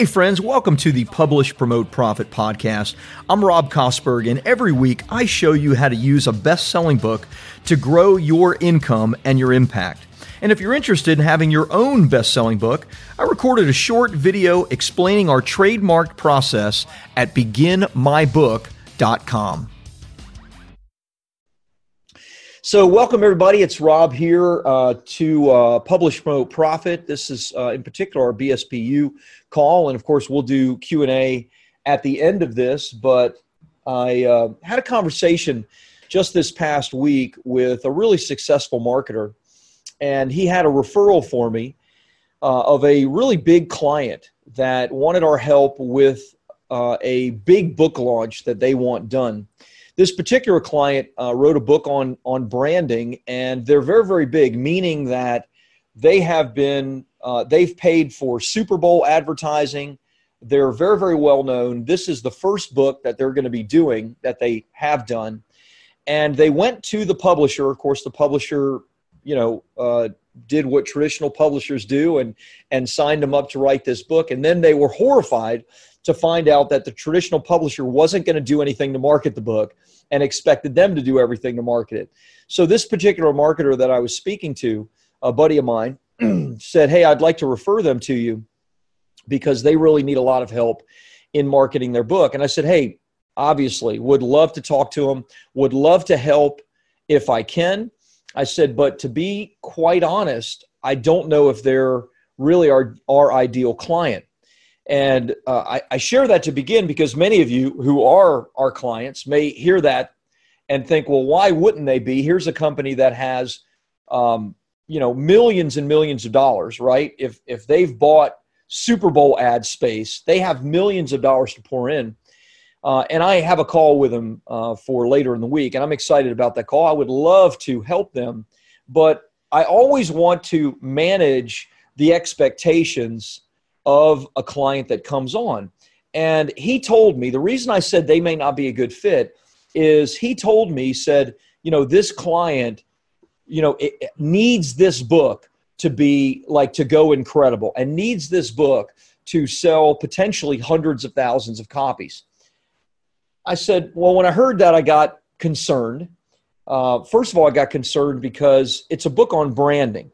Hey, friends, welcome to the Publish, Promote, Profit podcast. I'm Rob Kosberg, and every week I show you how to use a best selling book to grow your income and your impact. And if you're interested in having your own best selling book, I recorded a short video explaining our trademarked process at beginmybook.com. So, welcome everybody. It's Rob here uh, to uh, Publish, Promote, Profit. This is, uh, in particular, our BSPU call, and of course, we'll do Q and A at the end of this. But I uh, had a conversation just this past week with a really successful marketer, and he had a referral for me uh, of a really big client that wanted our help with uh, a big book launch that they want done this particular client uh, wrote a book on on branding, and they're very very big, meaning that they have been uh, they've paid for Super Bowl advertising. They're very very well known. This is the first book that they're going to be doing that they have done, and they went to the publisher. Of course, the publisher, you know. Uh, did what traditional publishers do and and signed them up to write this book and then they were horrified to find out that the traditional publisher wasn't going to do anything to market the book and expected them to do everything to market it. So, this particular marketer that I was speaking to, a buddy of mine, said, Hey, I'd like to refer them to you because they really need a lot of help in marketing their book. And I said, Hey, obviously, would love to talk to them, would love to help if I can. I said, but to be quite honest, I don't know if they're really our, our ideal client. And uh, I, I share that to begin because many of you who are our clients may hear that and think, well, why wouldn't they be? Here's a company that has, um, you know, millions and millions of dollars, right? If if they've bought Super Bowl ad space, they have millions of dollars to pour in. Uh, and I have a call with them uh, for later in the week, and I'm excited about that call. I would love to help them, but I always want to manage the expectations of a client that comes on. And he told me the reason I said they may not be a good fit is he told me, said, you know, this client, you know, it, it needs this book to be like to go incredible and needs this book to sell potentially hundreds of thousands of copies. I said, well, when I heard that, I got concerned. Uh, first of all, I got concerned because it's a book on branding.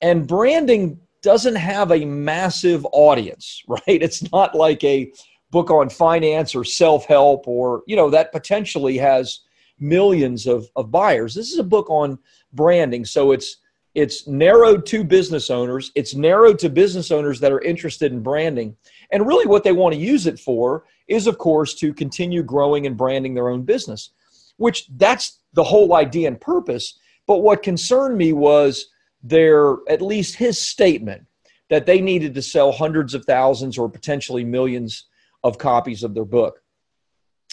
And branding doesn't have a massive audience, right? It's not like a book on finance or self-help or, you know, that potentially has millions of, of buyers. This is a book on branding. So it's it's narrowed to business owners. It's narrowed to business owners that are interested in branding. And really what they want to use it for is of course to continue growing and branding their own business, which that's the whole idea and purpose. But what concerned me was their at least his statement that they needed to sell hundreds of thousands or potentially millions of copies of their book.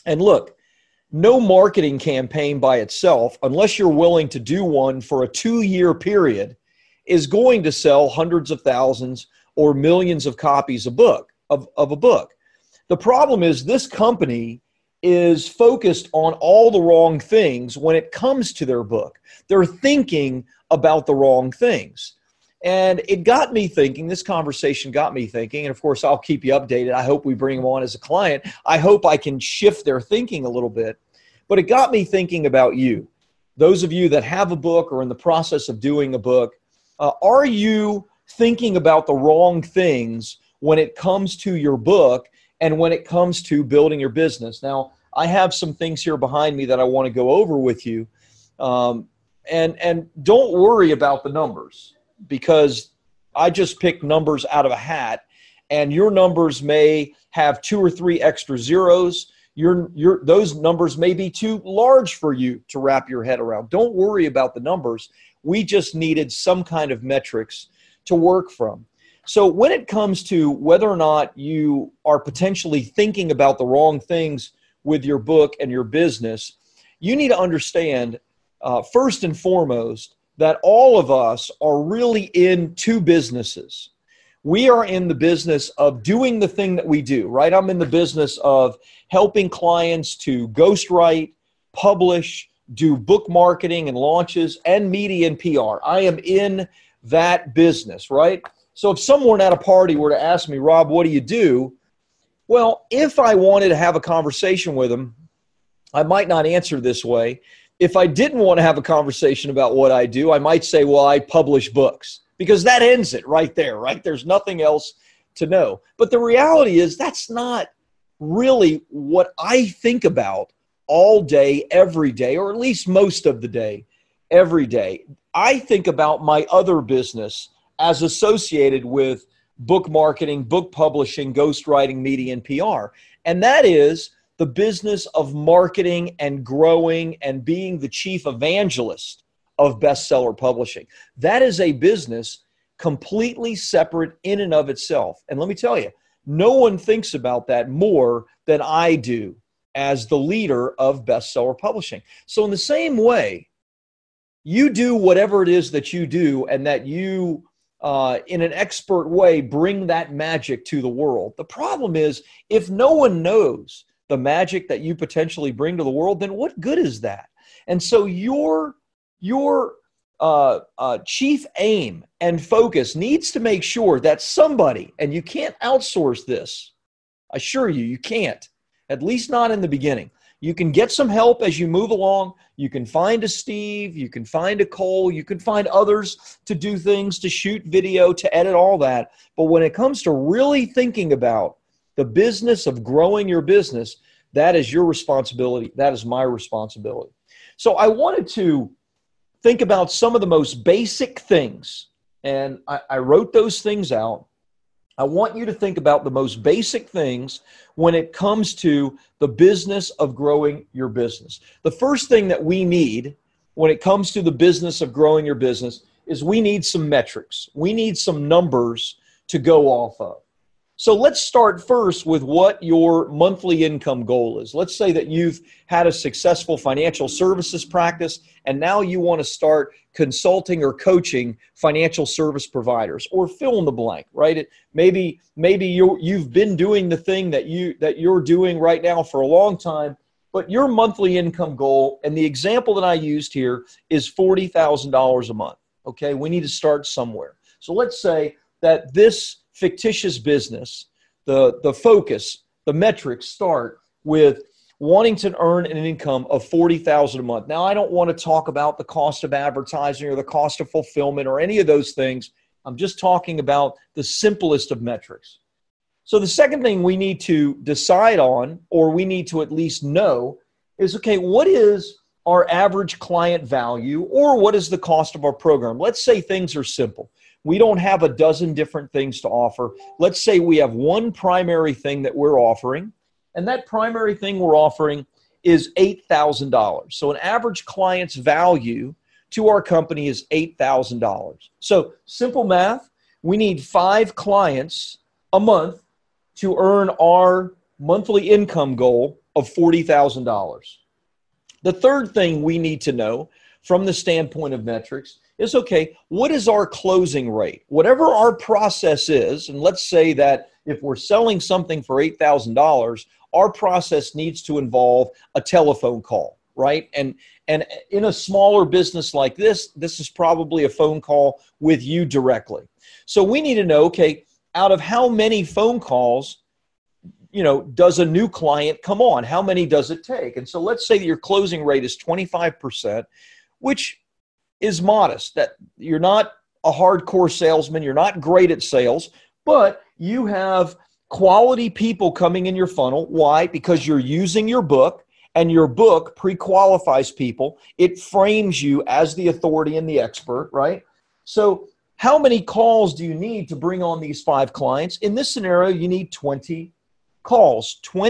And look, no marketing campaign by itself, unless you're willing to do one for a two year period, is going to sell hundreds of thousands or millions of copies of book of, of a book. The problem is this company is focused on all the wrong things when it comes to their book. They're thinking about the wrong things. And it got me thinking, this conversation got me thinking, and of course, I'll keep you updated. I hope we bring them on as a client. I hope I can shift their thinking a little bit. But it got me thinking about you. Those of you that have a book or in the process of doing a book, uh, are you thinking about the wrong things when it comes to your book and when it comes to building your business? Now, I have some things here behind me that I want to go over with you. Um, and and don't worry about the numbers because I just picked numbers out of a hat, and your numbers may have two or three extra zeros. Your, your, those numbers may be too large for you to wrap your head around. Don't worry about the numbers. We just needed some kind of metrics to work from. So, when it comes to whether or not you are potentially thinking about the wrong things with your book and your business, you need to understand uh, first and foremost that all of us are really in two businesses. We are in the business of doing the thing that we do, right? I'm in the business of helping clients to ghostwrite, publish, do book marketing and launches, and media and PR. I am in that business, right? So if someone at a party were to ask me, Rob, what do you do? Well, if I wanted to have a conversation with them, I might not answer this way. If I didn't want to have a conversation about what I do, I might say, well, I publish books because that ends it right there, right? There's nothing else to know. But the reality is that's not really what I think about all day, every day, or at least most of the day, every day. I think about my other business as associated with book marketing, book publishing, ghostwriting, media, and PR. And that is the business of marketing and growing and being the chief evangelist of bestseller publishing. That is a business completely separate in and of itself. And let me tell you, no one thinks about that more than I do as the leader of bestseller publishing. So, in the same way, you do whatever it is that you do and that you, uh, in an expert way, bring that magic to the world. The problem is, if no one knows the magic that you potentially bring to the world, then what good is that? And so, your your uh, uh, chief aim and focus needs to make sure that somebody, and you can't outsource this, I assure you, you can't, at least not in the beginning. You can get some help as you move along. You can find a Steve, you can find a Cole, you can find others to do things, to shoot video, to edit all that. But when it comes to really thinking about the business of growing your business, that is your responsibility. That is my responsibility. So I wanted to think about some of the most basic things. And I, I, wrote those things out. I want you to think about the most basic things when it comes to the business of growing your business. The first thing that we need when it comes to the business of growing your business is we need some metrics. We need some numbers to go off of. So let's start first with what your monthly income goal is. Let's say that you've had a successful financial services practice and now you want to start consulting or coaching financial service providers or fill in the blank, right? It, maybe maybe you you've been doing the thing that you that you're doing right now for a long time, but your monthly income goal and the example that I used here is $40,000 a month. Okay? We need to start somewhere. So let's say that this fictitious business, the, the focus, the metrics start with wanting to earn an income of 40,000 a month. Now, I don't want to talk about the cost of advertising or the cost of fulfillment or any of those things. I'm just talking about the simplest of metrics. So, the second thing we need to decide on, or we need to at least know, is okay, what is our average client value or what is the cost of our program? Let's say things are simple we don't have a dozen different things to offer. Let's say we have one primary thing that we're offering, and that primary thing we're offering is $8,000. So an average client's value to our company is $8,000. So simple math, we need five clients a month to earn our monthly income goal of $40,000. The third thing we need to know from the standpoint of metrics is okay, what is our closing rate? Whatever our process is, and let's say that if we're selling something for $8,000, our process needs to involve a telephone call, right? And and in a smaller business like this, this is probably a phone call with you directly. So we need to know, okay, out of how many phone calls you know does a new client come on how many does it take and so let's say that your closing rate is 25% which is modest. That you're not a hardcore salesman, you're not great at sales, but you have quality people coming in your funnel. Why? Because you're using your book and your book pre-qualifies people. It frames you as the authority and the expert, right? So how many calls do you need to bring on these five clients? In this scenario, you need 20 calls, 20